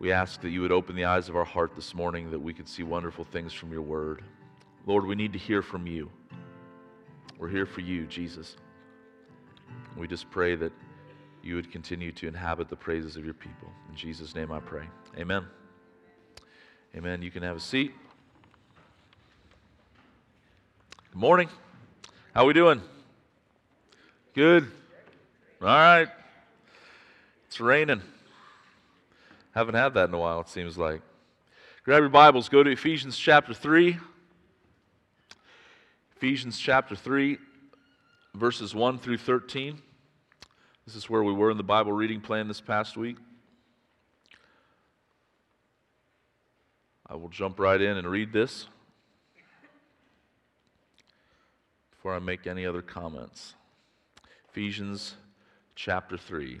We ask that you would open the eyes of our heart this morning that we could see wonderful things from your word. Lord, we need to hear from you. We're here for you, Jesus. We just pray that you would continue to inhabit the praises of your people. In Jesus' name I pray. Amen. Amen. You can have a seat. Good morning. How are we doing? Good. All right. It's raining. Haven't had that in a while, it seems like. Grab your Bibles, go to Ephesians chapter 3. Ephesians chapter 3, verses 1 through 13. This is where we were in the Bible reading plan this past week. I will jump right in and read this before I make any other comments. Ephesians chapter 3.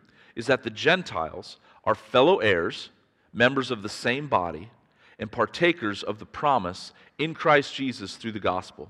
is that the Gentiles are fellow heirs, members of the same body and partakers of the promise in Christ Jesus through the gospel.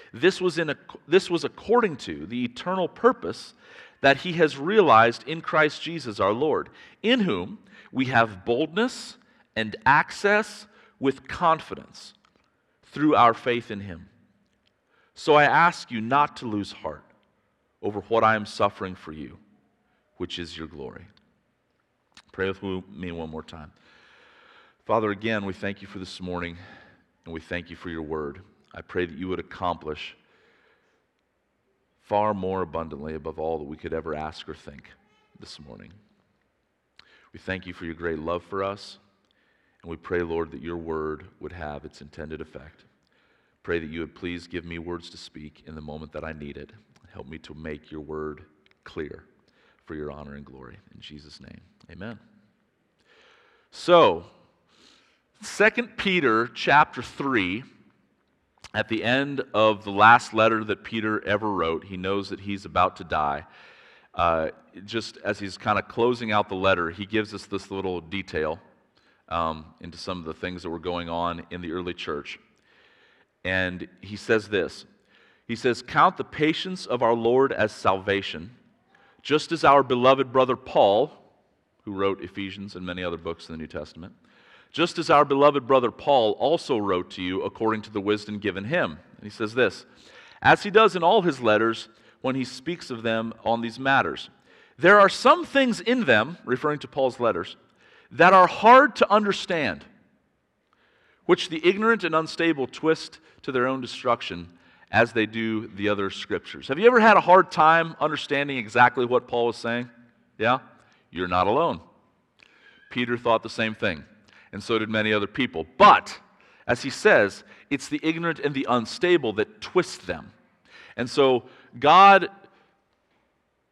This was, in a, this was according to the eternal purpose that he has realized in Christ Jesus our Lord, in whom we have boldness and access with confidence through our faith in him. So I ask you not to lose heart over what I am suffering for you, which is your glory. Pray with me one more time. Father, again, we thank you for this morning and we thank you for your word. I pray that you would accomplish far more abundantly above all that we could ever ask or think this morning. We thank you for your great love for us, and we pray, Lord, that your word would have its intended effect. Pray that you would please give me words to speak in the moment that I need it. Help me to make your word clear for your honor and glory. In Jesus' name. Amen. So, 2 Peter chapter 3, at the end of the last letter that Peter ever wrote, he knows that he's about to die. Uh, just as he's kind of closing out the letter, he gives us this little detail um, into some of the things that were going on in the early church. And he says this He says, Count the patience of our Lord as salvation, just as our beloved brother Paul who wrote Ephesians and many other books in the New Testament, just as our beloved brother Paul also wrote to you according to the wisdom given him. And he says this as he does in all his letters when he speaks of them on these matters. There are some things in them, referring to Paul's letters, that are hard to understand, which the ignorant and unstable twist to their own destruction as they do the other scriptures. Have you ever had a hard time understanding exactly what Paul was saying? Yeah? You're not alone. Peter thought the same thing, and so did many other people. But, as he says, it's the ignorant and the unstable that twist them. And so, God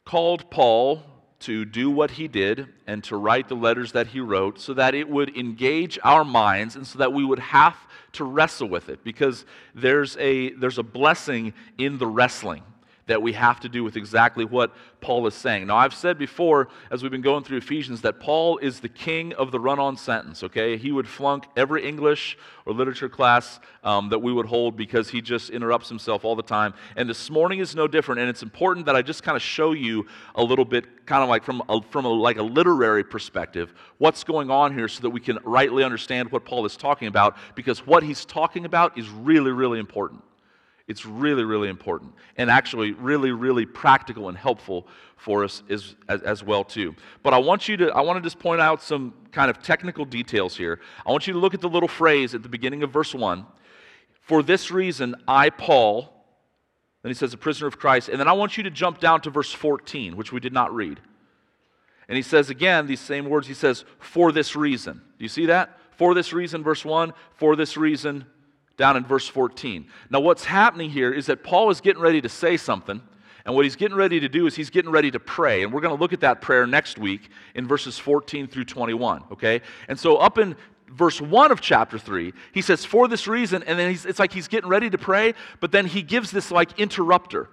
called Paul to do what he did and to write the letters that he wrote so that it would engage our minds and so that we would have to wrestle with it because there's a, there's a blessing in the wrestling that we have to do with exactly what Paul is saying. Now, I've said before, as we've been going through Ephesians, that Paul is the king of the run on sentence, okay? He would flunk every English or literature class um, that we would hold because he just interrupts himself all the time. And this morning is no different, and it's important that I just kind of show you a little bit, kind of like from, a, from a, like a literary perspective, what's going on here so that we can rightly understand what Paul is talking about because what he's talking about is really, really important. It's really, really important, and actually, really, really practical and helpful for us as, as, as, well too. But I want you to, I want to just point out some kind of technical details here. I want you to look at the little phrase at the beginning of verse one. For this reason, I, Paul, then he says, a prisoner of Christ, and then I want you to jump down to verse 14, which we did not read. And he says again these same words. He says, for this reason. Do you see that? For this reason, verse 1, for this reason, down in verse 14. Now, what's happening here is that Paul is getting ready to say something, and what he's getting ready to do is he's getting ready to pray. And we're going to look at that prayer next week in verses 14 through 21, okay? And so, up in verse 1 of chapter 3, he says, For this reason, and then it's like he's getting ready to pray, but then he gives this like interrupter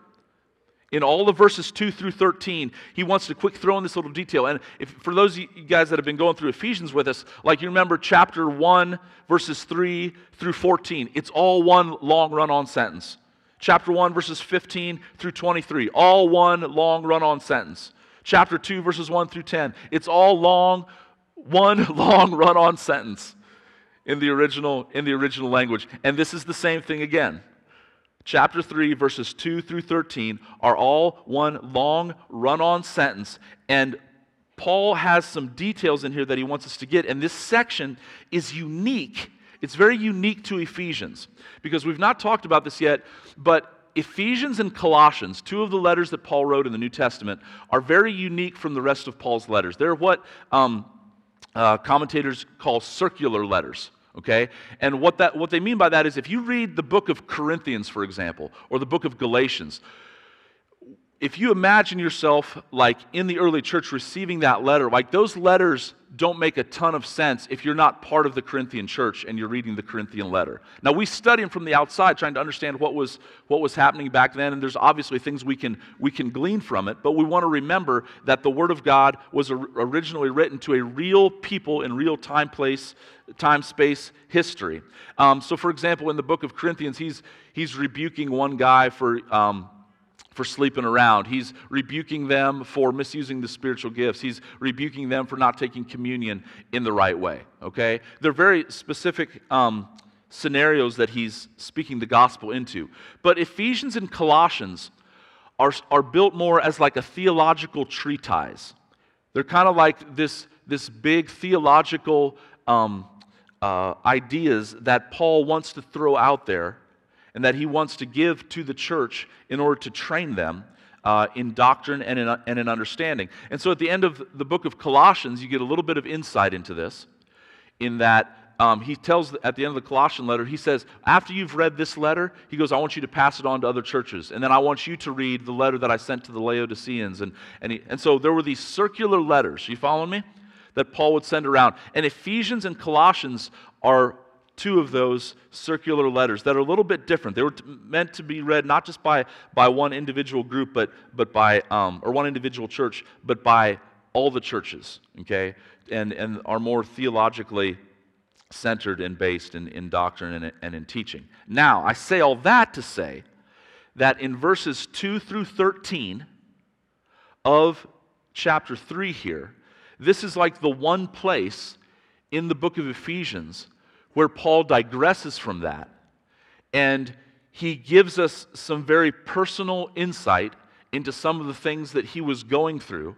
in all of verses 2 through 13 he wants to quick throw in this little detail. And if, for those of you guys that have been going through ephesians with us like you remember chapter 1 verses 3 through 14 it's all one long run-on sentence. Chapter 1 verses 15 through 23 all one long run-on sentence. Chapter 2 verses 1 through 10 it's all long one long run-on sentence in the original in the original language. And this is the same thing again chapter 3, verses 2 through 13 are all one long run on sentence. And Paul has some details in here that he wants us to get. And this section is unique. It's very unique to Ephesians because we've not talked about this yet, but Ephesians and Colossians, two of the letters that Paul wrote in the New Testament, are very unique from the rest of Paul's letters. They're what um, uh, commentators call circular letters okay? And what that what they mean by that is if you read the book of corinthians for example or the book of galatians if you imagine yourself like in the early church receiving that letter like those letters don't make a ton of sense if you're not part of the corinthian church and you're reading the corinthian letter. Now we study them from the outside trying to understand what was what was happening back then and there's obviously things we can we can glean from it but we want to remember that the word of god was originally written to a real people in real time place time space history. Um, so for example in the book of corinthians he's he's rebuking one guy for um, for sleeping around. He's rebuking them for misusing the spiritual gifts. He's rebuking them for not taking communion in the right way. Okay? They're very specific um, scenarios that he's speaking the gospel into. But Ephesians and Colossians are, are built more as like a theological treatise. They're kind of like this, this big theological um, uh, ideas that Paul wants to throw out there and that he wants to give to the church in order to train them uh, in doctrine and in, and in understanding. And so at the end of the book of Colossians, you get a little bit of insight into this, in that um, he tells at the end of the Colossian letter, he says, after you've read this letter, he goes, I want you to pass it on to other churches. And then I want you to read the letter that I sent to the Laodiceans. And, and, he, and so there were these circular letters, you following me? That Paul would send around. And Ephesians and Colossians are two of those circular letters that are a little bit different. They were t- meant to be read not just by, by one individual group, but, but by, um, or one individual church, but by all the churches, okay? And, and are more theologically centered and based in, in doctrine and, and in teaching. Now, I say all that to say that in verses 2 through 13 of chapter 3 here, this is like the one place in the book of Ephesians where Paul digresses from that and he gives us some very personal insight into some of the things that he was going through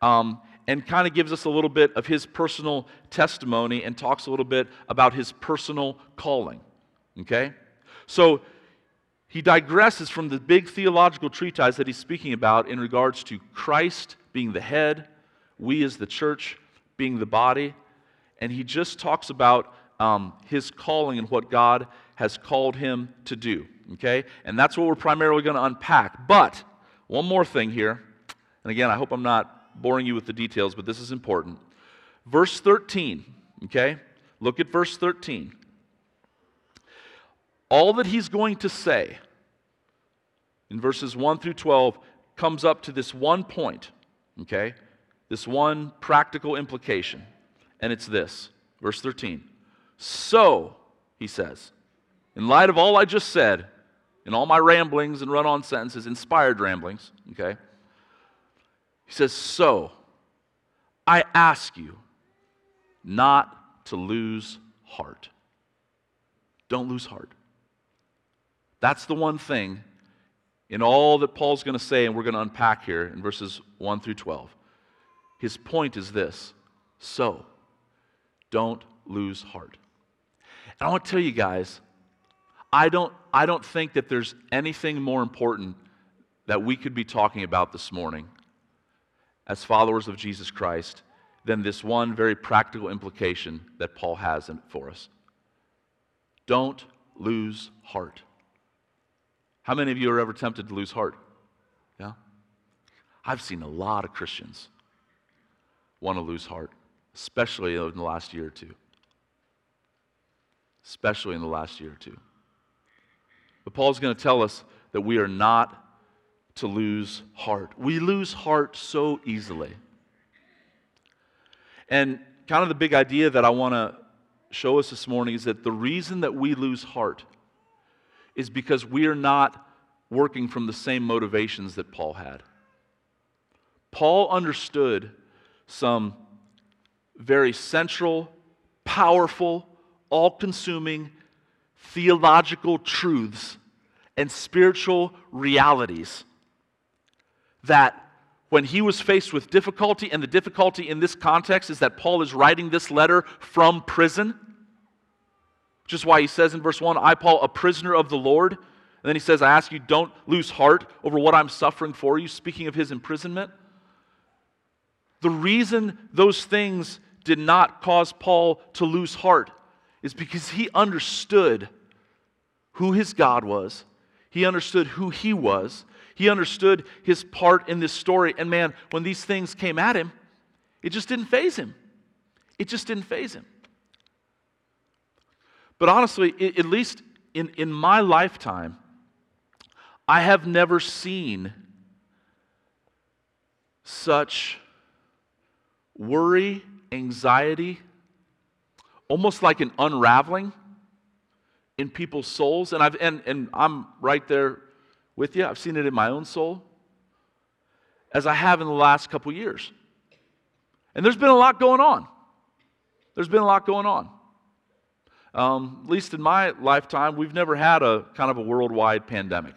um, and kind of gives us a little bit of his personal testimony and talks a little bit about his personal calling. Okay? So he digresses from the big theological treatise that he's speaking about in regards to Christ being the head, we as the church being the body, and he just talks about um, his calling and what God has called him to do. Okay? And that's what we're primarily going to unpack. But one more thing here, and again, I hope I'm not boring you with the details, but this is important. Verse 13, okay? Look at verse 13. All that he's going to say in verses 1 through 12 comes up to this one point, okay? This one practical implication. And it's this verse 13. So, he says, in light of all I just said, in all my ramblings and run on sentences, inspired ramblings, okay? He says, So, I ask you not to lose heart. Don't lose heart. That's the one thing in all that Paul's going to say, and we're going to unpack here in verses 1 through 12. His point is this so, don't lose heart. And I want to tell you guys, I don't, I don't think that there's anything more important that we could be talking about this morning as followers of Jesus Christ than this one very practical implication that Paul has for us. Don't lose heart. How many of you are ever tempted to lose heart? Yeah? I've seen a lot of Christians want to lose heart, especially in the last year or two. Especially in the last year or two. But Paul's going to tell us that we are not to lose heart. We lose heart so easily. And kind of the big idea that I want to show us this morning is that the reason that we lose heart is because we are not working from the same motivations that Paul had. Paul understood some very central, powerful, all consuming theological truths and spiritual realities that when he was faced with difficulty, and the difficulty in this context is that Paul is writing this letter from prison, which is why he says in verse 1, I, Paul, a prisoner of the Lord. And then he says, I ask you, don't lose heart over what I'm suffering for you, speaking of his imprisonment. The reason those things did not cause Paul to lose heart is because he understood who his God was, he understood who he was, he understood his part in this story. And man, when these things came at him, it just didn't faze him. It just didn't faze him. But honestly, at least in, in my lifetime, I have never seen such worry, anxiety, almost like an unraveling in people's souls. And, I've, and, and I'm right there with you. I've seen it in my own soul as I have in the last couple years. And there's been a lot going on. There's been a lot going on. Um, at least in my lifetime, we've never had a kind of a worldwide pandemic.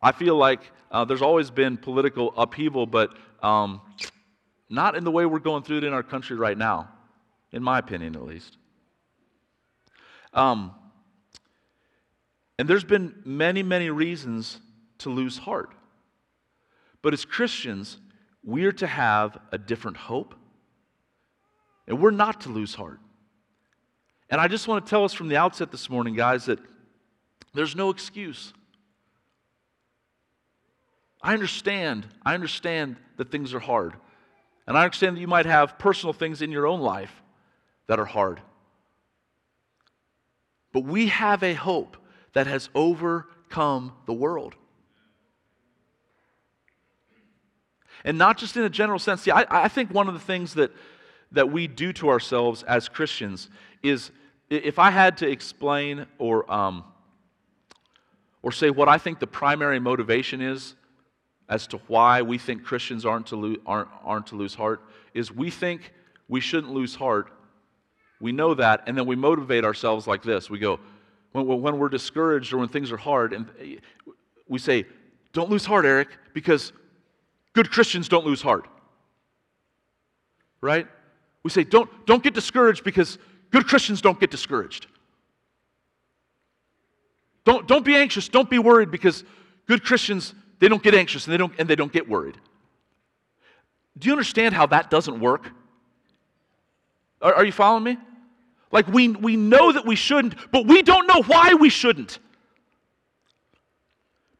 I feel like uh, there's always been political upheaval, but um, not in the way we're going through it in our country right now, in my opinion at least. Um, and there's been many, many reasons to lose heart. But as Christians, we're to have a different hope, and we're not to lose heart. And I just want to tell us from the outset this morning, guys, that there's no excuse. I understand. I understand that things are hard. And I understand that you might have personal things in your own life that are hard. But we have a hope that has overcome the world. And not just in a general sense. See, I, I think one of the things that, that we do to ourselves as Christians is if I had to explain or, um, or say what I think the primary motivation is as to why we think Christians aren't to, lo- aren't, aren't to lose heart, is we think we shouldn't lose heart. We know that, and then we motivate ourselves like this. We go, when, when we're discouraged or when things are hard, and we say, Don't lose heart, Eric, because good Christians don't lose heart. Right? We say, Don't, don't get discouraged because good Christians don't get discouraged. Don't, don't be anxious, don't be worried because good Christians, they don't get anxious and they don't, and they don't get worried. Do you understand how that doesn't work? Are, are you following me? Like we, we know that we shouldn't, but we don't know why we shouldn't.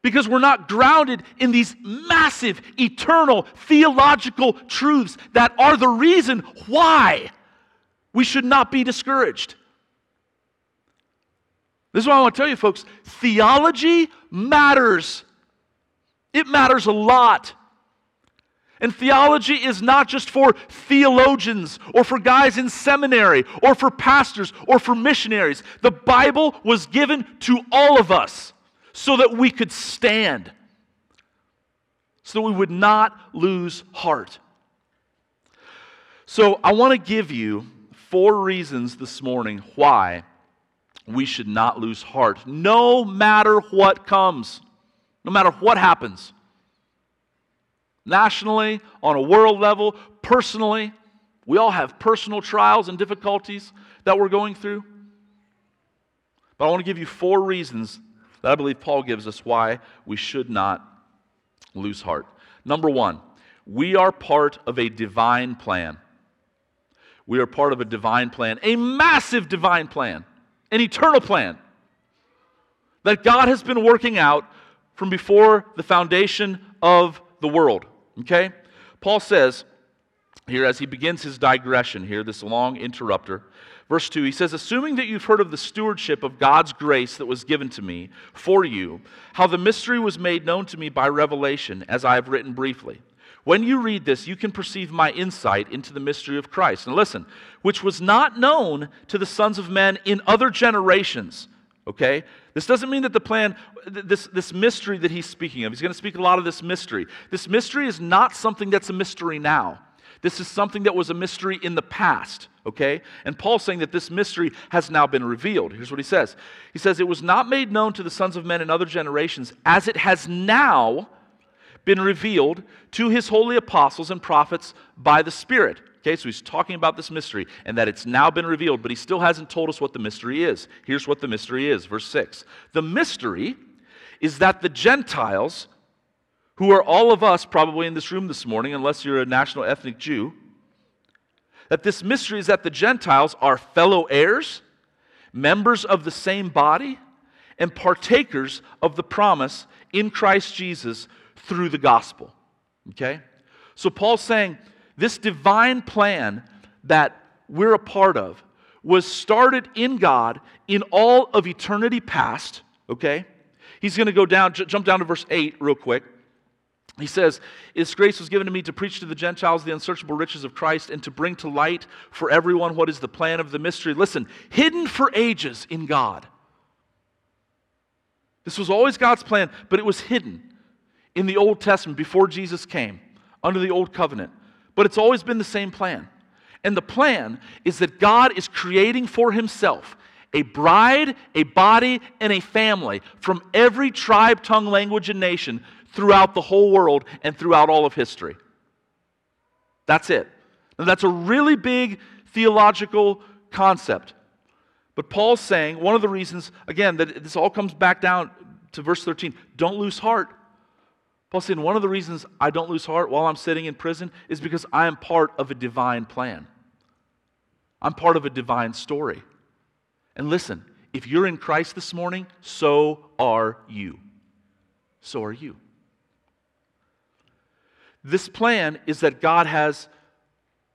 Because we're not grounded in these massive, eternal, theological truths that are the reason why we should not be discouraged. This is what I want to tell you, folks. Theology matters. It matters a lot. And theology is not just for theologians or for guys in seminary or for pastors or for missionaries. The Bible was given to all of us so that we could stand, so that we would not lose heart. So I want to give you four reasons this morning why we should not lose heart, no matter what comes, no matter what happens. Nationally, on a world level, personally, we all have personal trials and difficulties that we're going through. But I want to give you four reasons that I believe Paul gives us why we should not lose heart. Number one, we are part of a divine plan. We are part of a divine plan, a massive divine plan, an eternal plan that God has been working out from before the foundation of the world. Okay? Paul says here, as he begins his digression here, this long interrupter, verse 2, he says, Assuming that you've heard of the stewardship of God's grace that was given to me for you, how the mystery was made known to me by revelation, as I have written briefly. When you read this, you can perceive my insight into the mystery of Christ. And listen, which was not known to the sons of men in other generations. Okay? This doesn't mean that the plan, this, this mystery that he's speaking of, he's going to speak a lot of this mystery. This mystery is not something that's a mystery now. This is something that was a mystery in the past, okay? And Paul's saying that this mystery has now been revealed. Here's what he says He says, It was not made known to the sons of men in other generations, as it has now been revealed to his holy apostles and prophets by the Spirit. Okay, so he's talking about this mystery and that it's now been revealed, but he still hasn't told us what the mystery is. Here's what the mystery is, verse 6. The mystery is that the Gentiles, who are all of us probably in this room this morning, unless you're a national ethnic Jew, that this mystery is that the Gentiles are fellow heirs, members of the same body, and partakers of the promise in Christ Jesus through the gospel. Okay? So Paul's saying this divine plan that we're a part of was started in God in all of eternity past. Okay? He's going to go down, j- jump down to verse 8 real quick. He says, His grace was given to me to preach to the Gentiles the unsearchable riches of Christ and to bring to light for everyone what is the plan of the mystery. Listen, hidden for ages in God. This was always God's plan, but it was hidden in the Old Testament before Jesus came, under the Old Covenant. But it's always been the same plan. And the plan is that God is creating for himself a bride, a body, and a family from every tribe, tongue, language, and nation throughout the whole world and throughout all of history. That's it. That's a really big theological concept. But Paul's saying one of the reasons, again, that this all comes back down to verse 13 don't lose heart. Paul said, one of the reasons I don't lose heart while I'm sitting in prison is because I am part of a divine plan. I'm part of a divine story. And listen, if you're in Christ this morning, so are you. So are you. This plan is that God has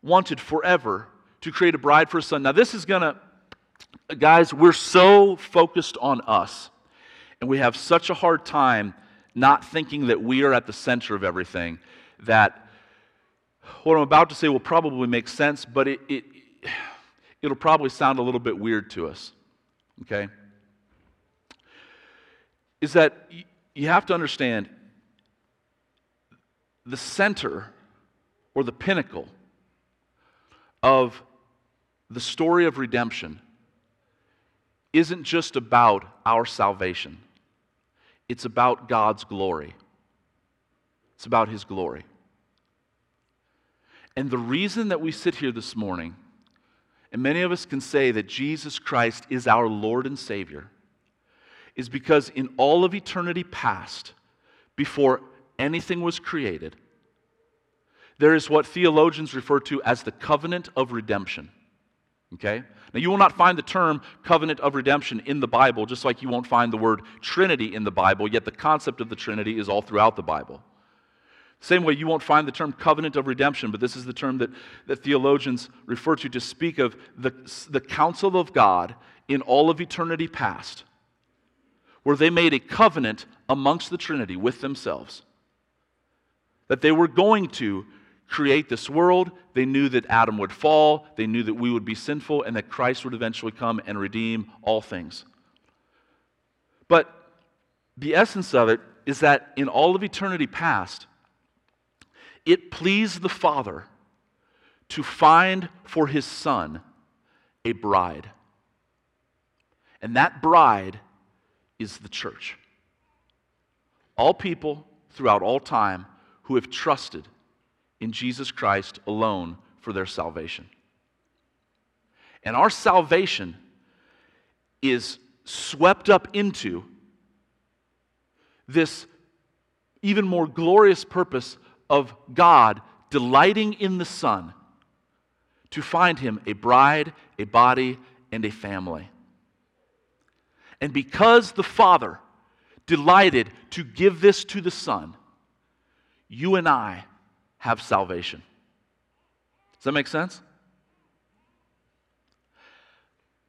wanted forever to create a bride for his son. Now, this is going to, guys, we're so focused on us, and we have such a hard time not thinking that we are at the center of everything, that what I'm about to say will probably make sense, but it, it, it'll probably sound a little bit weird to us. Okay? Is that you have to understand the center or the pinnacle of the story of redemption isn't just about our salvation. It's about God's glory. It's about His glory. And the reason that we sit here this morning, and many of us can say that Jesus Christ is our Lord and Savior, is because in all of eternity past, before anything was created, there is what theologians refer to as the covenant of redemption. Okay? Now, you will not find the term covenant of redemption in the Bible, just like you won't find the word Trinity in the Bible, yet the concept of the Trinity is all throughout the Bible. Same way, you won't find the term covenant of redemption, but this is the term that, that theologians refer to to speak of the, the counsel of God in all of eternity past, where they made a covenant amongst the Trinity with themselves. That they were going to create this world. They knew that Adam would fall. They knew that we would be sinful and that Christ would eventually come and redeem all things. But the essence of it is that in all of eternity past, it pleased the Father to find for his Son a bride. And that bride is the church. All people throughout all time who have trusted in Jesus Christ alone for their salvation. And our salvation is swept up into this even more glorious purpose of God delighting in the Son to find him a bride, a body, and a family. And because the Father delighted to give this to the Son, you and I have salvation. Does that make sense?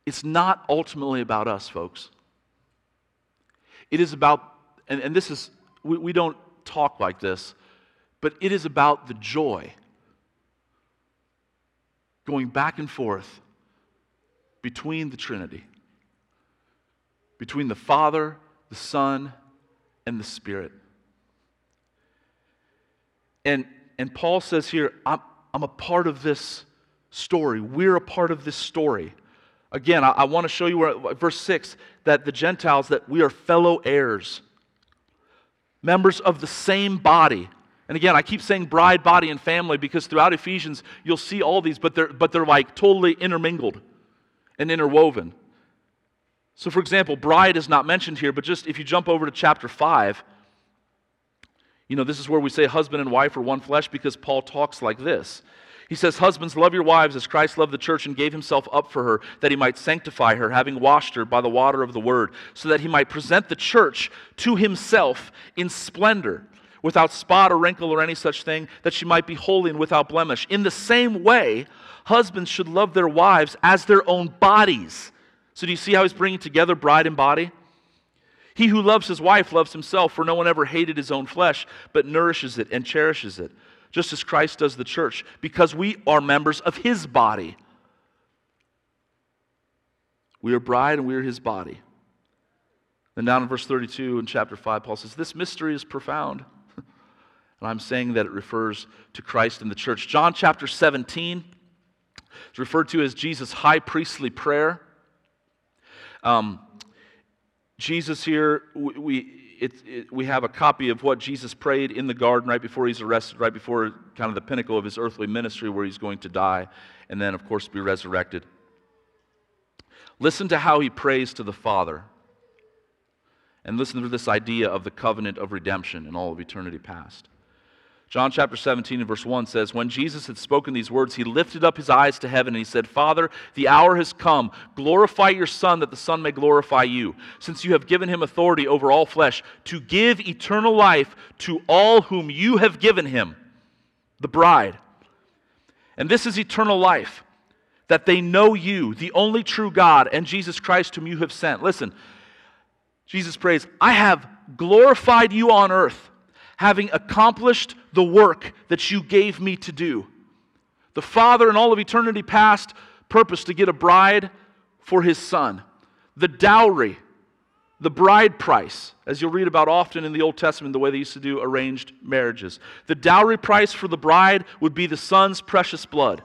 It's not ultimately about us, folks. It is about, and, and this is, we, we don't talk like this, but it is about the joy going back and forth between the Trinity, between the Father, the Son, and the Spirit. And, and Paul says here, I'm, I'm a part of this story. We're a part of this story. Again, I, I want to show you where, verse 6 that the Gentiles, that we are fellow heirs, members of the same body. And again, I keep saying bride, body, and family because throughout Ephesians, you'll see all these, but they're, but they're like totally intermingled and interwoven. So, for example, bride is not mentioned here, but just if you jump over to chapter 5, you know, this is where we say husband and wife are one flesh because Paul talks like this. He says, Husbands, love your wives as Christ loved the church and gave himself up for her, that he might sanctify her, having washed her by the water of the word, so that he might present the church to himself in splendor, without spot or wrinkle or any such thing, that she might be holy and without blemish. In the same way, husbands should love their wives as their own bodies. So, do you see how he's bringing together bride and body? He who loves his wife loves himself, for no one ever hated his own flesh, but nourishes it and cherishes it just as Christ does the church, because we are members of his body. We are bride and we are his body. And down in verse 32 in chapter 5, Paul says, This mystery is profound. and I'm saying that it refers to Christ and the church. John chapter 17 is referred to as Jesus' high priestly prayer. Um, Jesus here, we, it, it, we have a copy of what Jesus prayed in the garden right before he's arrested, right before kind of the pinnacle of his earthly ministry where he's going to die, and then, of course, be resurrected. Listen to how he prays to the Father. And listen to this idea of the covenant of redemption in all of eternity past. John chapter 17 and verse 1 says, When Jesus had spoken these words, he lifted up his eyes to heaven and he said, Father, the hour has come. Glorify your Son, that the Son may glorify you, since you have given him authority over all flesh, to give eternal life to all whom you have given him, the bride. And this is eternal life, that they know you, the only true God, and Jesus Christ, whom you have sent. Listen, Jesus prays, I have glorified you on earth having accomplished the work that you gave me to do. The Father in all of eternity past purposed to get a bride for his son. The dowry, the bride price, as you'll read about often in the Old Testament, the way they used to do arranged marriages. The dowry price for the bride would be the son's precious blood.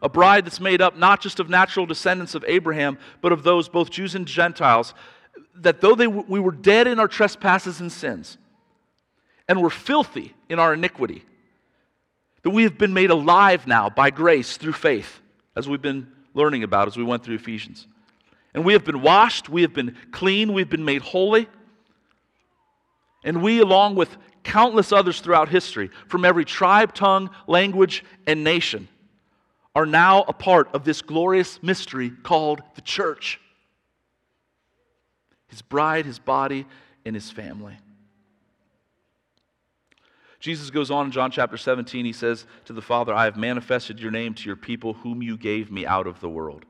A bride that's made up not just of natural descendants of Abraham, but of those, both Jews and Gentiles, that though they, we were dead in our trespasses and sins, and we're filthy in our iniquity. That we have been made alive now by grace through faith, as we've been learning about as we went through Ephesians. And we have been washed, we have been clean, we've been made holy. And we, along with countless others throughout history, from every tribe, tongue, language, and nation, are now a part of this glorious mystery called the church. His bride, his body, and his family. Jesus goes on in John chapter 17. He says to the Father, I have manifested your name to your people whom you gave me out of the world.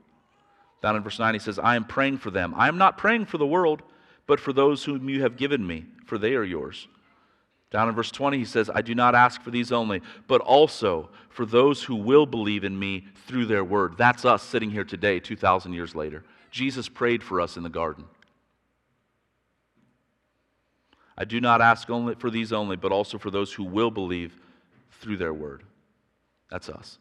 Down in verse 9, he says, I am praying for them. I am not praying for the world, but for those whom you have given me, for they are yours. Down in verse 20, he says, I do not ask for these only, but also for those who will believe in me through their word. That's us sitting here today, 2,000 years later. Jesus prayed for us in the garden. I do not ask only for these only, but also for those who will believe through their word. That's us.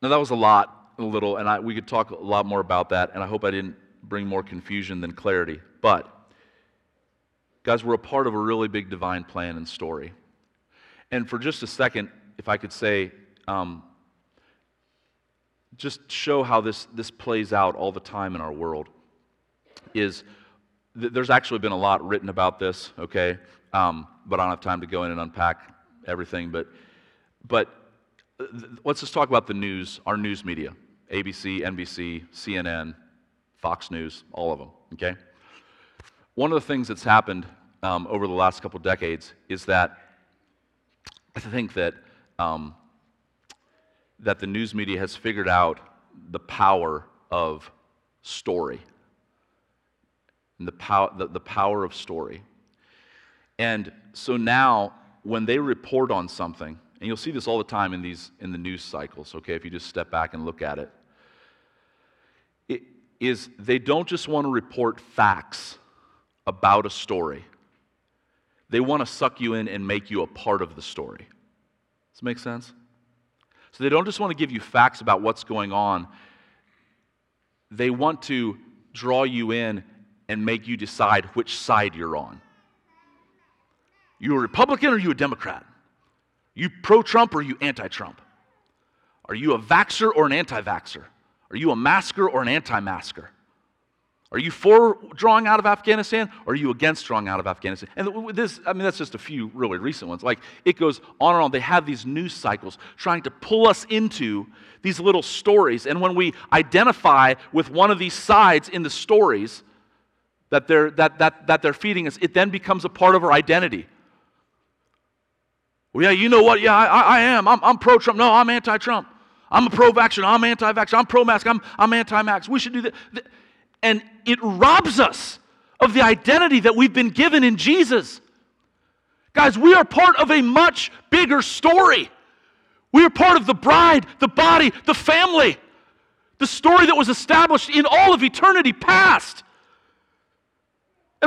Now, that was a lot, a little, and I, we could talk a lot more about that, and I hope I didn't bring more confusion than clarity. But, guys, we're a part of a really big divine plan and story. And for just a second, if I could say, um, just show how this, this plays out all the time in our world, is th- there's actually been a lot written about this, okay? Um, but I don't have time to go in and unpack everything. But, but th- let's just talk about the news, our news media ABC, NBC, CNN, Fox News, all of them, okay? One of the things that's happened um, over the last couple decades is that I think that, um, that the news media has figured out the power of story. And the, pow- the, the power of story. And so now, when they report on something, and you'll see this all the time in these in the news cycles, okay, if you just step back and look at it, it is they don't just want to report facts about a story. They want to suck you in and make you a part of the story. Does that make sense? So they don't just want to give you facts about what's going on, they want to draw you in and make you decide which side you're on. You a Republican or you a Democrat? You pro Trump or you anti Trump? Are you a vaxxer or an anti vaxxer? Are you a masker or an anti masker? Are you for drawing out of Afghanistan or are you against drawing out of Afghanistan? And this, I mean, that's just a few really recent ones. Like it goes on and on. They have these news cycles trying to pull us into these little stories. And when we identify with one of these sides in the stories that they're, that, that, that they're feeding us, it then becomes a part of our identity. Well, yeah, you know what? Yeah, I, I am. I'm, I'm pro Trump. No, I'm anti Trump. I'm a pro vaccine. I'm anti vaccine. I'm pro mask. I'm, I'm anti mask. We should do that. And it robs us of the identity that we've been given in Jesus. Guys, we are part of a much bigger story. We are part of the bride, the body, the family, the story that was established in all of eternity past.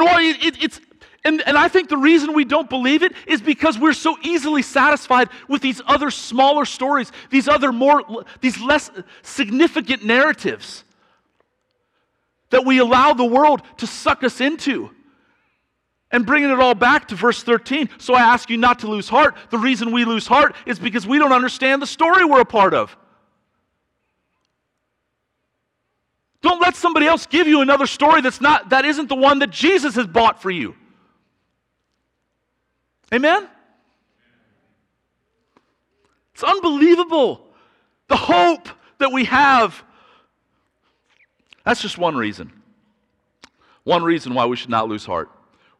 And it, it's and, and I think the reason we don't believe it is because we're so easily satisfied with these other smaller stories, these other more, these less significant narratives that we allow the world to suck us into. And bringing it all back to verse 13. So I ask you not to lose heart. The reason we lose heart is because we don't understand the story we're a part of. Don't let somebody else give you another story that's not that isn't the one that Jesus has bought for you. Amen? It's unbelievable. The hope that we have. That's just one reason. One reason why we should not lose heart.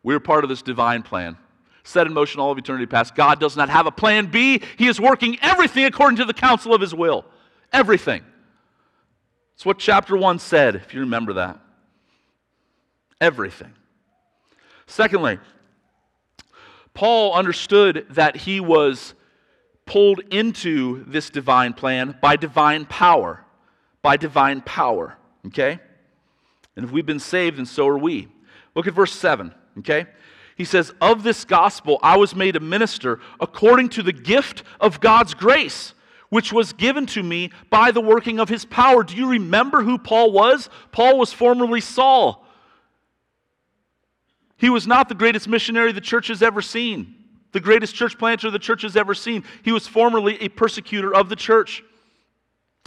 We're part of this divine plan. Set in motion all of eternity past. God does not have a plan B. He is working everything according to the counsel of his will. Everything. It's what chapter 1 said, if you remember that. Everything. Secondly, Paul understood that he was pulled into this divine plan by divine power. By divine power. Okay? And if we've been saved, and so are we. Look at verse 7. Okay? He says, Of this gospel I was made a minister according to the gift of God's grace, which was given to me by the working of his power. Do you remember who Paul was? Paul was formerly Saul. He was not the greatest missionary the church has ever seen, the greatest church planter the church has ever seen. He was formerly a persecutor of the church.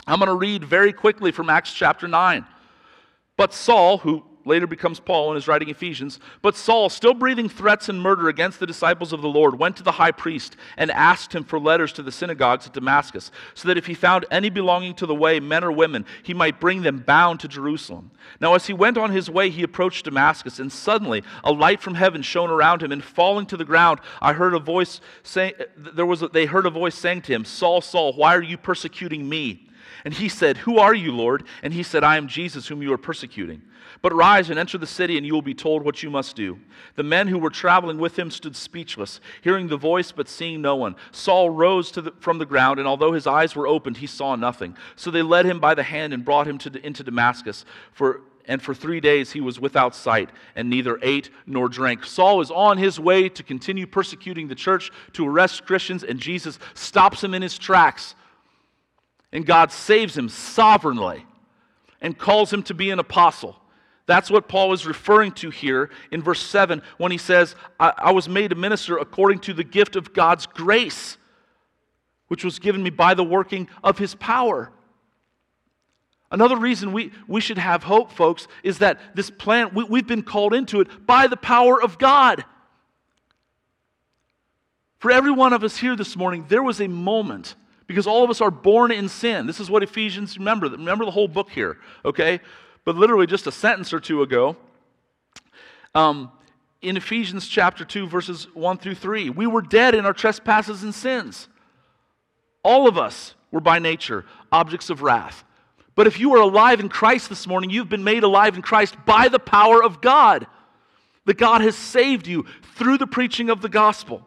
I'm going to read very quickly from Acts chapter 9. But Saul, who later becomes Paul and is writing Ephesians. But Saul, still breathing threats and murder against the disciples of the Lord, went to the high priest and asked him for letters to the synagogues at Damascus, so that if he found any belonging to the way, men or women, he might bring them bound to Jerusalem. Now, as he went on his way, he approached Damascus, and suddenly a light from heaven shone around him, and falling to the ground, I heard a voice saying, there was a, they heard a voice saying to him, Saul, Saul, why are you persecuting me? And he said, Who are you, Lord? And he said, I am Jesus, whom you are persecuting. But rise and enter the city, and you will be told what you must do. The men who were traveling with him stood speechless, hearing the voice, but seeing no one. Saul rose the, from the ground, and although his eyes were opened, he saw nothing. So they led him by the hand and brought him to, into Damascus. For and for three days he was without sight and neither ate nor drank. Saul is on his way to continue persecuting the church, to arrest Christians, and Jesus stops him in his tracks And God saves him sovereignly and calls him to be an apostle. That's what Paul is referring to here in verse 7 when he says, I, I, was made a minister according to the gift of God's grace, which was given me by the working of his power. Another reason we, we should have hope, folks, is that this plan, we, we've been called into it by the power of God. For every one of us here this morning, there was a moment because all of us are born in sin. This is what Ephesians, remember, remember the whole book here, okay? But literally just a sentence or two ago, um, in Ephesians chapter 2, verses 1 through 3, we were dead in our trespasses and sins. All of us were by nature objects of wrath. But if you are alive in Christ this morning, you've been made alive in Christ by the power of God. That God has saved you through the preaching of the gospel.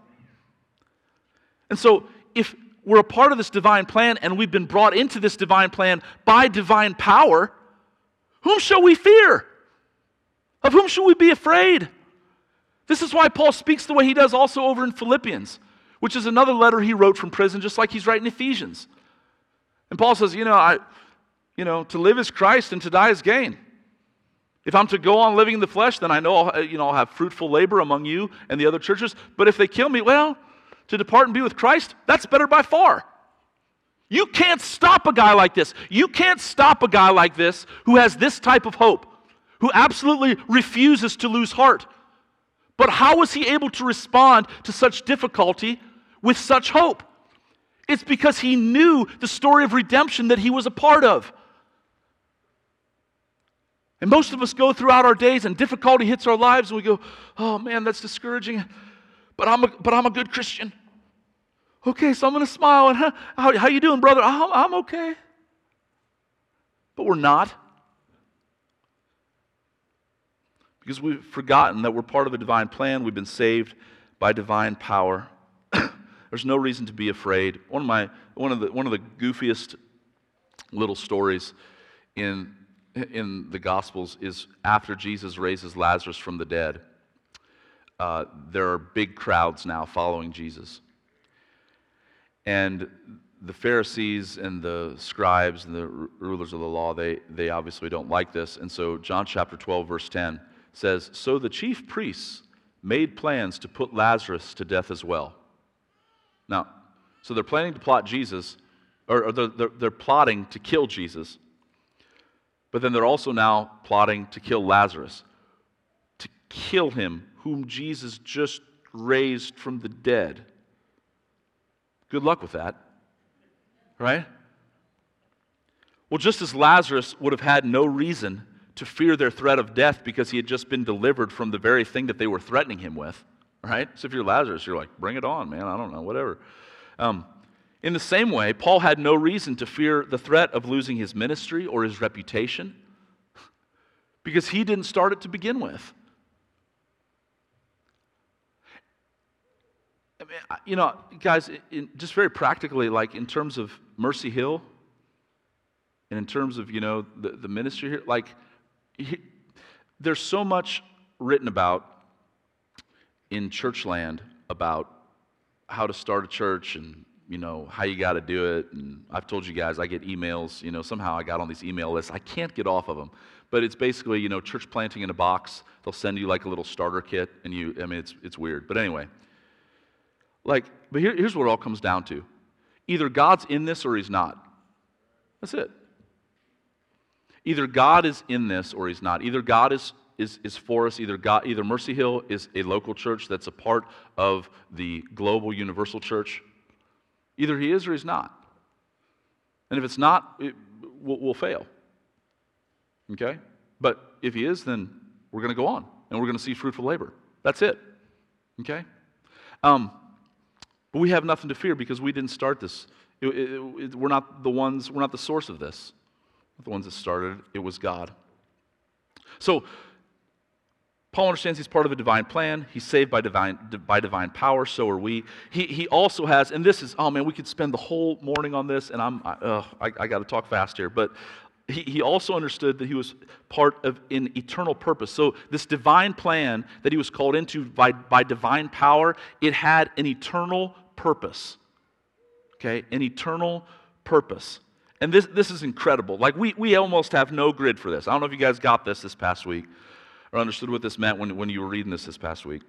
And so, if we're a part of this divine plan and we've been brought into this divine plan by divine power, whom shall we fear? Of whom shall we be afraid? This is why Paul speaks the way he does also over in Philippians, which is another letter he wrote from prison, just like he's writing Ephesians. And Paul says, You know, I, you know, to live is Christ and to die is gain. If I'm to go on living in the flesh, then I know I'll, you know, I'll have fruitful labor among you and the other churches. But if they kill me, well, to depart and be with Christ, that's better by far. You can't stop a guy like this. You can't stop a guy like this who has this type of hope, who absolutely refuses to lose heart. But how was he able to respond to such difficulty with such hope? It's because he knew the story of redemption that he was a part of. And most of us go throughout our days and difficulty hits our lives and we go, oh man, that's discouraging but I'm a, but I'm a good Christian. Okay, so I'm going to smile. And how, how you doing, brother? I'm, I'm okay. But we're not. Because we've forgotten that we're part of a divine plan. We've been saved by divine power. There's no reason to be afraid. One of, my, one of, the, one of the goofiest little stories in, in the Gospels is after Jesus raises Lazarus from the dead uh, there are big crowds now following Jesus. And the Pharisees and the scribes and the rulers of the law, they, they obviously don't like this. And so, John chapter 12, verse 10 says So the chief priests made plans to put Lazarus to death as well. Now, so they're planning to plot Jesus, or, or they're, they're, they're plotting to kill Jesus, but then they're also now plotting to kill Lazarus, to kill him whom Jesus just raised from the dead. Good luck with that, right? Well, just as Lazarus would have had no reason to fear their threat of death because he had just been delivered from the very thing that they were threatening him with, right? So if you're Lazarus, you're like, bring it on, man. I don't know, whatever. Um, in the same way, Paul had no reason to fear the threat of losing his ministry or his reputation because he didn't start it to begin with. You know, guys, in, just very practically, like in terms of Mercy Hill, and in terms of you know the, the ministry here, like he, there's so much written about in church land about how to start a church and you know how you got to do it. And i've told you guys i get emails you know somehow i got on these email lists. I can't get off of them but it's basically you know church planting in a box. They'll send you like a little starter kit and you i mean it's, it's weird. But anyway like, but here, here's what it all comes down to either God's in this or he's not. That's it. Either God is in this or he's not. Either God is, is, is for us, either, God, either Mercy Hill is a local church that's a part of the global universal church. Either he is or he's not. And if it's not, it, we'll, we'll fail. Okay? But if he is, then we're going to go on and we're going to see fruitful labor. That's it. Okay? Um, but we have nothing to fear because we didn't start this. It, it, it, we're not the ones, we're not the source of this. the ones that started it, was God. So, Paul understands he's part of a divine plan. He's saved by divine, by divine power. So are we. He, he also has, and this is, oh man, we could spend the whole morning on this, and I'm, I, I, I got to talk fast here. But he, he also understood that he was part of an eternal purpose. So, this divine plan that he was called into by, by divine power, it had an eternal purpose. Okay? An eternal purpose. And this, this is incredible. Like, we, we almost have no grid for this. I don't know if you guys got this this past week or understood what this meant when, when you were reading this this past week.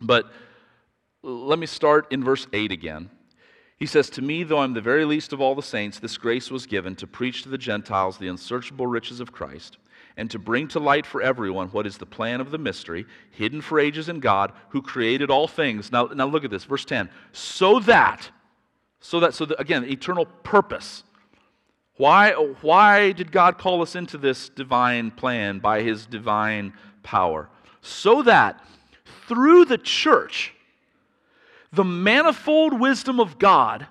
But let me start in verse 8 again. He says, To me, though I'm the very least of all the saints, this grace was given to preach to the Gentiles the unsearchable riches of Christ, and to bring to light for everyone what is the plan of the mystery, hidden for ages in God, who created all things. Now, now look at this, verse 10. So that, so that, so that, again, eternal purpose. Why, why did God call us into this divine plan by his divine power? So that through the church, the manifold wisdom of God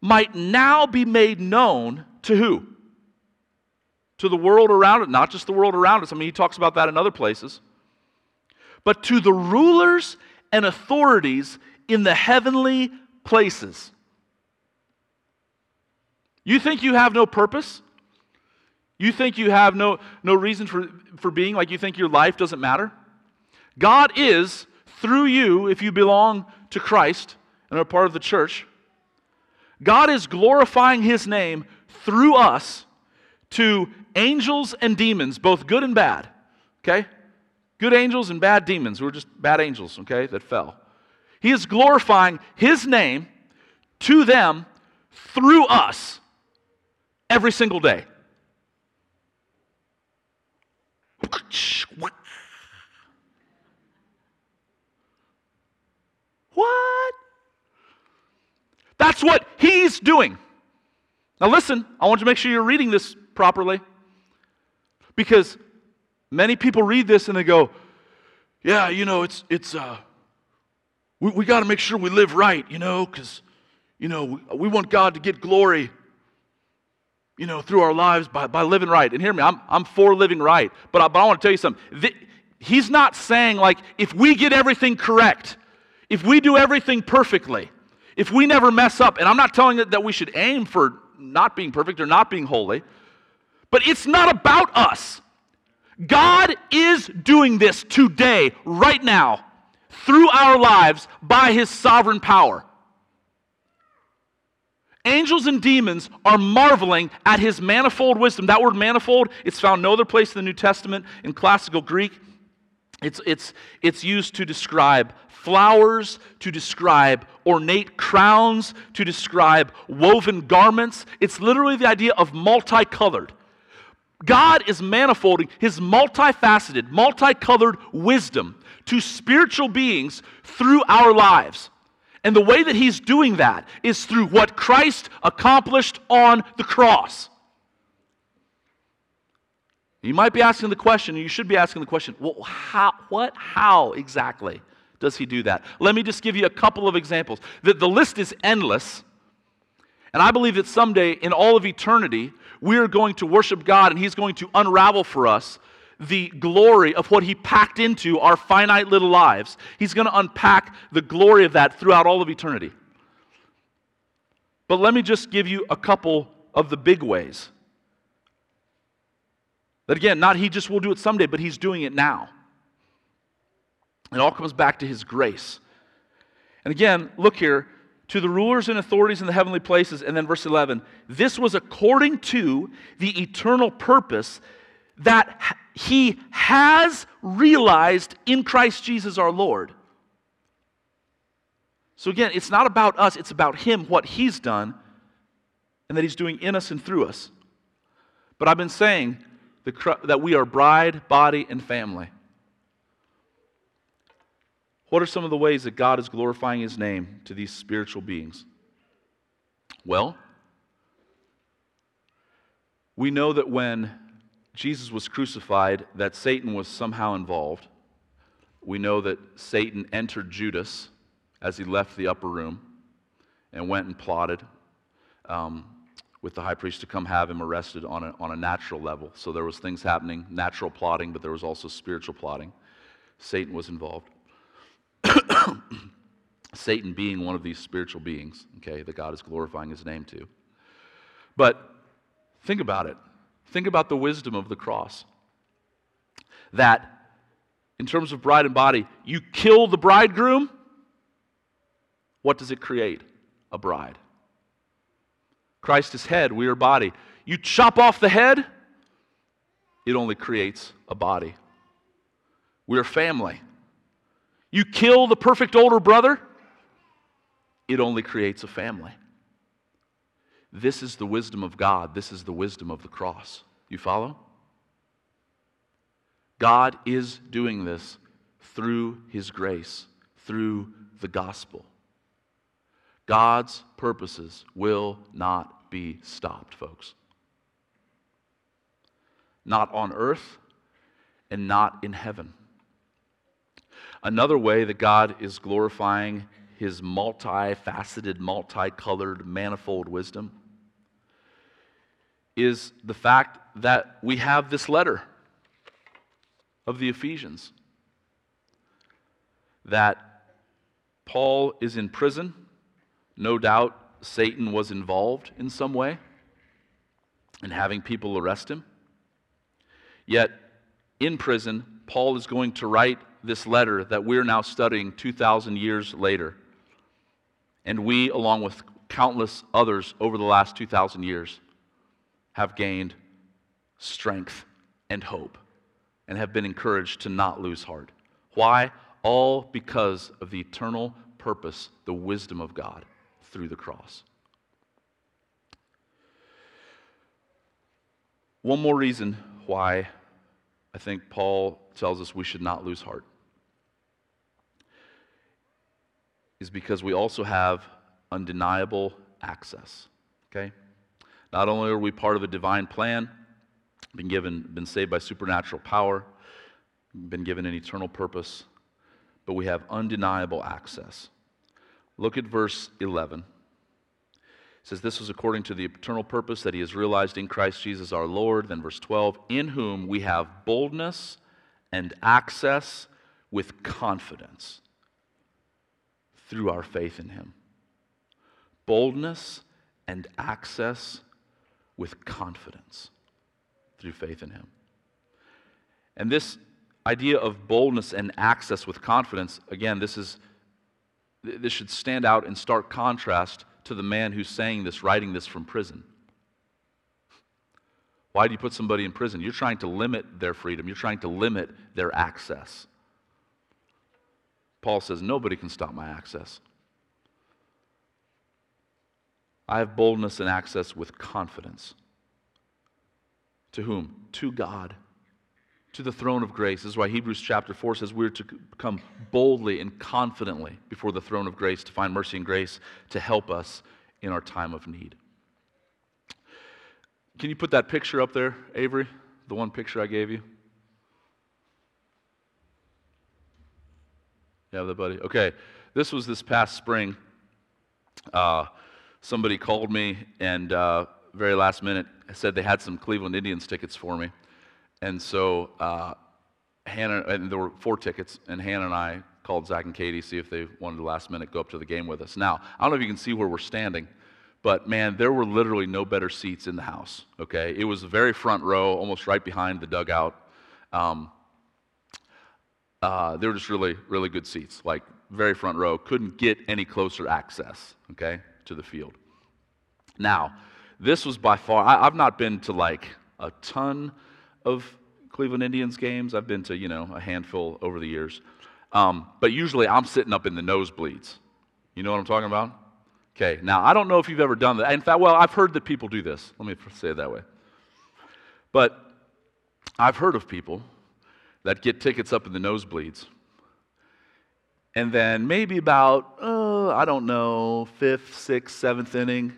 might now be made known to who? To the world around it, not just the world around us. I mean, he talks about that in other places. But to the rulers and authorities in the heavenly places. You think you have no purpose? You think you have no, no reason for, for being? Like you think your life doesn't matter? God is through you, if you belong to Christ and are part of the church, God is glorifying His name through us to angels and demons, both good and bad. Okay? Good angels and bad demons who are just bad angels, okay, that fell. He is glorifying His name to them through us every single day. What? That's what he's doing. Now, listen, I want you to make sure you're reading this properly. Because many people read this and they go, yeah, you know, it's, it's, uh, we, we got to make sure we live right, you know, because, you know, we, we, want God to get glory, you know, through our lives by, by living right. And hear me, I'm, I'm for living right. But I, but I want to tell you something. The, he's not saying, like, if we get everything correct, if we do everything perfectly, if we never mess up, and I'm not telling it that we should aim for not being perfect or not being holy, but it's not about us. God is doing this today, right now, through our lives by his sovereign power. Angels and demons are marveling at his manifold wisdom. That word manifold, it's found no other place in the New Testament in classical Greek. It's, it's, it's used to describe flowers, to describe ornate crowns, to describe woven garments. It's literally the idea of multicolored. God is manifolding his multifaceted, multicolored wisdom to spiritual beings through our lives. And the way that he's doing that is through what Christ accomplished on the cross. You might be asking the question, and you should be asking the question, well, how, what, how exactly does he do that? Let me just give you a couple of examples. The, the list is endless, and I believe that someday in all of eternity, we are going to worship God, and he's going to unravel for us the glory of what he packed into our finite little lives. He's going to unpack the glory of that throughout all of eternity. But let me just give you a couple of the big ways. That again, not he just will do it someday, but he's doing it now. It all comes back to his grace. And again, look here to the rulers and authorities in the heavenly places, and then verse 11 this was according to the eternal purpose that he has realized in Christ Jesus our Lord. So again, it's not about us, it's about him, what he's done, and that he's doing in us and through us. But I've been saying that we are bride, body, and family. What are some of the ways that God is glorifying His name to these spiritual beings? Well, we know that when Jesus was crucified, that Satan was somehow involved. We know that Satan entered Judas as he left the upper room and went and plotted. Um, with the high priest to come have him arrested on a, on a natural level. So there was things happening, natural plotting, but there was also spiritual plotting. Satan was involved. Satan being one of these spiritual beings, okay, that God is glorifying his name to. But think about it. Think about the wisdom of the cross. That, in terms of bride and body, you kill the bridegroom, what does it create? A bride. Christ is head, we are body. You chop off the head, it only creates a body. We are family. You kill the perfect older brother, it only creates a family. This is the wisdom of God. This is the wisdom of the cross. You follow? God is doing this through His grace, through the gospel. God's purposes will not be stopped, folks. Not on earth and not in heaven. Another way that God is glorifying his multifaceted, multicolored, manifold wisdom is the fact that we have this letter of the Ephesians. That Paul is in prison. No doubt Satan was involved in some way in having people arrest him. Yet, in prison, Paul is going to write this letter that we're now studying 2,000 years later. And we, along with countless others over the last 2,000 years, have gained strength and hope and have been encouraged to not lose heart. Why? All because of the eternal purpose, the wisdom of God through the cross. One more reason why I think Paul tells us we should not lose heart is because we also have undeniable access. Okay? Not only are we part of a divine plan, been given, been saved by supernatural power, been given an eternal purpose, but we have undeniable access. Look at verse 11. It says, This was according to the eternal purpose that he has realized in Christ Jesus our Lord. Then verse 12, in whom we have boldness and access with confidence through our faith in him. Boldness and access with confidence through faith in Him. And this idea of boldness and access with confidence, again, this is this should stand out in stark contrast to the man who's saying this, writing this from prison. Why do you put somebody in prison? You're trying to limit their freedom, you're trying to limit their access. Paul says, Nobody can stop my access. I have boldness and access with confidence. To whom? To God. To the throne of grace. This is why Hebrews chapter 4 says we're to come boldly and confidently before the throne of grace to find mercy and grace to help us in our time of need. Can you put that picture up there, Avery? The one picture I gave you? You have buddy? Okay. This was this past spring. Uh, somebody called me and uh, very last minute said they had some Cleveland Indians tickets for me. And so uh, Hannah, and there were four tickets, and Hannah and I called Zach and Katie to see if they wanted to last minute go up to the game with us. Now, I don't know if you can see where we're standing, but man, there were literally no better seats in the house, okay? It was the very front row, almost right behind the dugout. Um, uh, they were just really, really good seats, like very front row. Couldn't get any closer access, okay? to the field. Now, this was by far, I, have not been to like a ton of Cleveland Indians games. I've been to, you know, a handful over the years. Um, but usually I'm sitting up in the nosebleeds. You know what I'm talking about? Okay, now I don't know if you've ever done that. In fact, well, I've heard that people do this. Let me say it that way. But I've heard of people that get tickets up in the nosebleeds and then maybe about, uh, I don't know, fifth, sixth, seventh inning,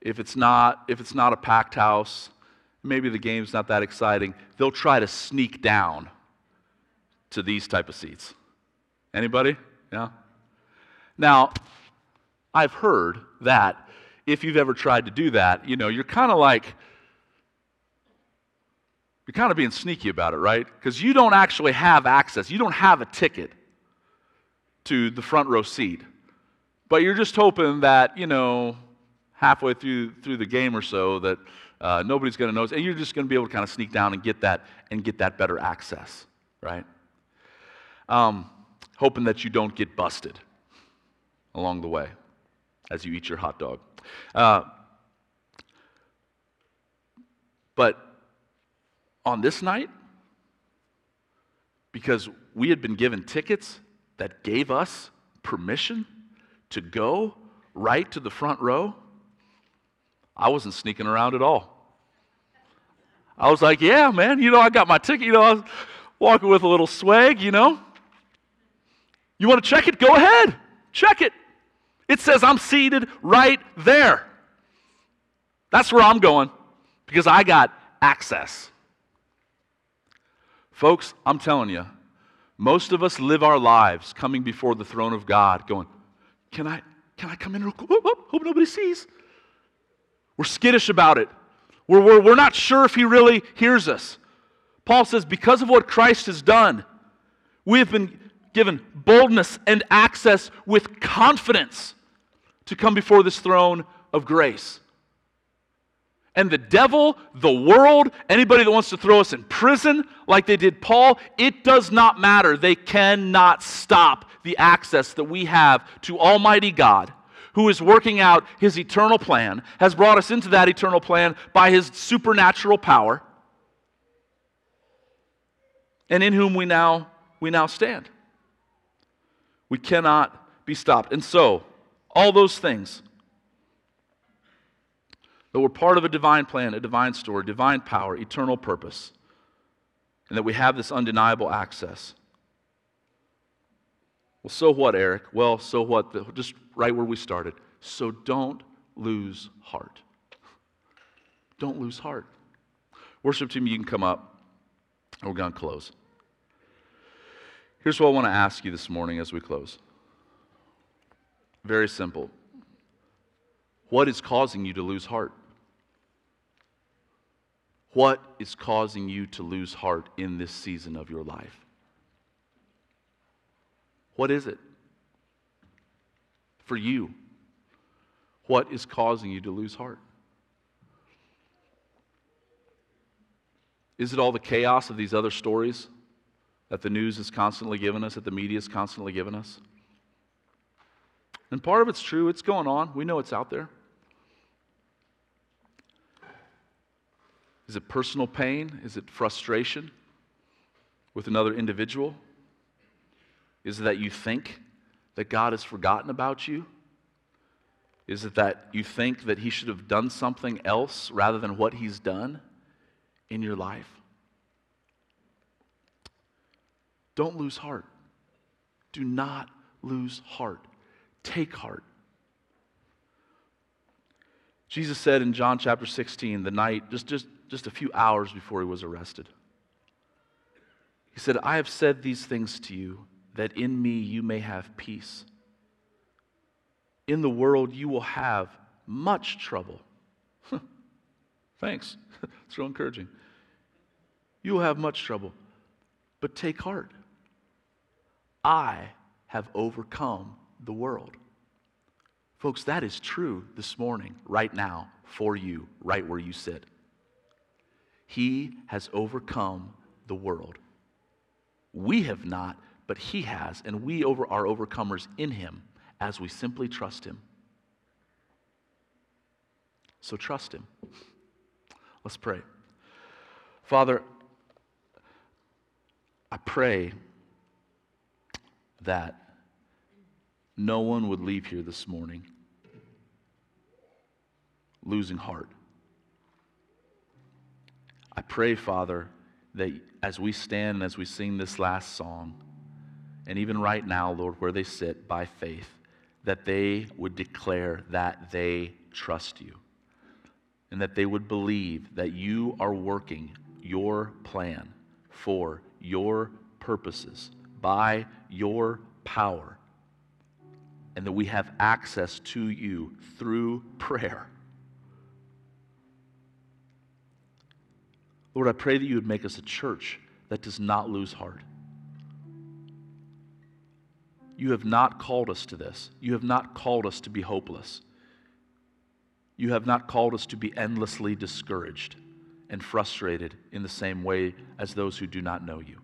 if it's not, if it's not a packed house, maybe the game's not that exciting, they'll try to sneak down to these type of seats. Anybody? Yeah? Now, I've heard that if you've ever tried to do that, you know, you're kind of like, you're kind of being sneaky about it, right? Because you don't actually have access. You don't have a ticket to the front row seat. But you're just hoping that, you know, halfway through, through the game or so that uh, nobody's going to notice, and you're just going to be able to kind of sneak down and get that and get that better access, right? Um, hoping that you don't get busted along the way as you eat your hot dog. Uh, But on this night, because we had been given tickets that gave us permission to go right to the front row, I wasn't sneaking around at all. I was like, yeah, man, you know, I got my ticket, you know, I was walking with a little swag, you know. You want to check it? Go ahead, check it. It says I'm seated right there. That's where I'm going because I got access. Folks, I'm telling you, most of us live our lives coming before the throne of God going, Can I, can I come in real quick? Hope nobody sees. We're skittish about it. We're, we're, we're not sure if He really hears us. Paul says, Because of what Christ has done, we have been given boldness and access with confidence to come before this throne of grace. And the devil, the world, anybody that wants to throw us in prison like they did Paul, it does not matter. They cannot stop the access that we have to Almighty God, who is working out his eternal plan, has brought us into that eternal plan by his supernatural power, and in whom we now, we now stand. We cannot be stopped. And so, all those things that we're part of a divine plan, a divine story, divine power, eternal purpose, and that we have this undeniable access. Well, so what, Eric? Well, so what? Just right where we started. So don't lose heart. Don't lose heart. Worship team, you can come up. We're going to close. Here's what I want to ask you this morning as we close. Very simple. What is causing you to lose heart? What is causing you to lose heart in this season of your life? What is it? For you, what is causing you to lose heart? Is it all the chaos of these other stories that the news is constantly giving us, that the media is constantly giving us? And part of it's true, it's going on. We know it's out there. Is it personal pain? Is it frustration with another individual? Is it that you think that God has forgotten about you? Is it that you think that He should have done something else rather than what He's done in your life? Don't lose heart. Do not lose heart. Take heart. Jesus said in John chapter 16, the night, just, just just a few hours before he was arrested. He said, I have said these things to you that in me you may have peace. In the world you will have much trouble. Thanks. It's real encouraging. You will have much trouble, but take heart. I have overcome the world. Folks, that is true this morning, right now, for you, right where you sit. He has overcome the world. We have not, but He has, and we over, are overcomers in Him as we simply trust Him. So trust Him. Let's pray. Father, I pray that no one would leave here this morning losing heart. I pray, Father, that as we stand and as we sing this last song, and even right now, Lord, where they sit by faith, that they would declare that they trust you and that they would believe that you are working your plan for your purposes by your power and that we have access to you through prayer. Lord, I pray that you would make us a church that does not lose heart. You have not called us to this. You have not called us to be hopeless. You have not called us to be endlessly discouraged and frustrated in the same way as those who do not know you.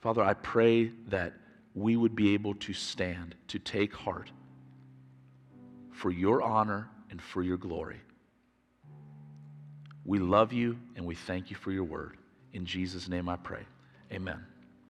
Father, I pray that we would be able to stand, to take heart for your honor and for your glory. We love you and we thank you for your word. In Jesus' name I pray. Amen.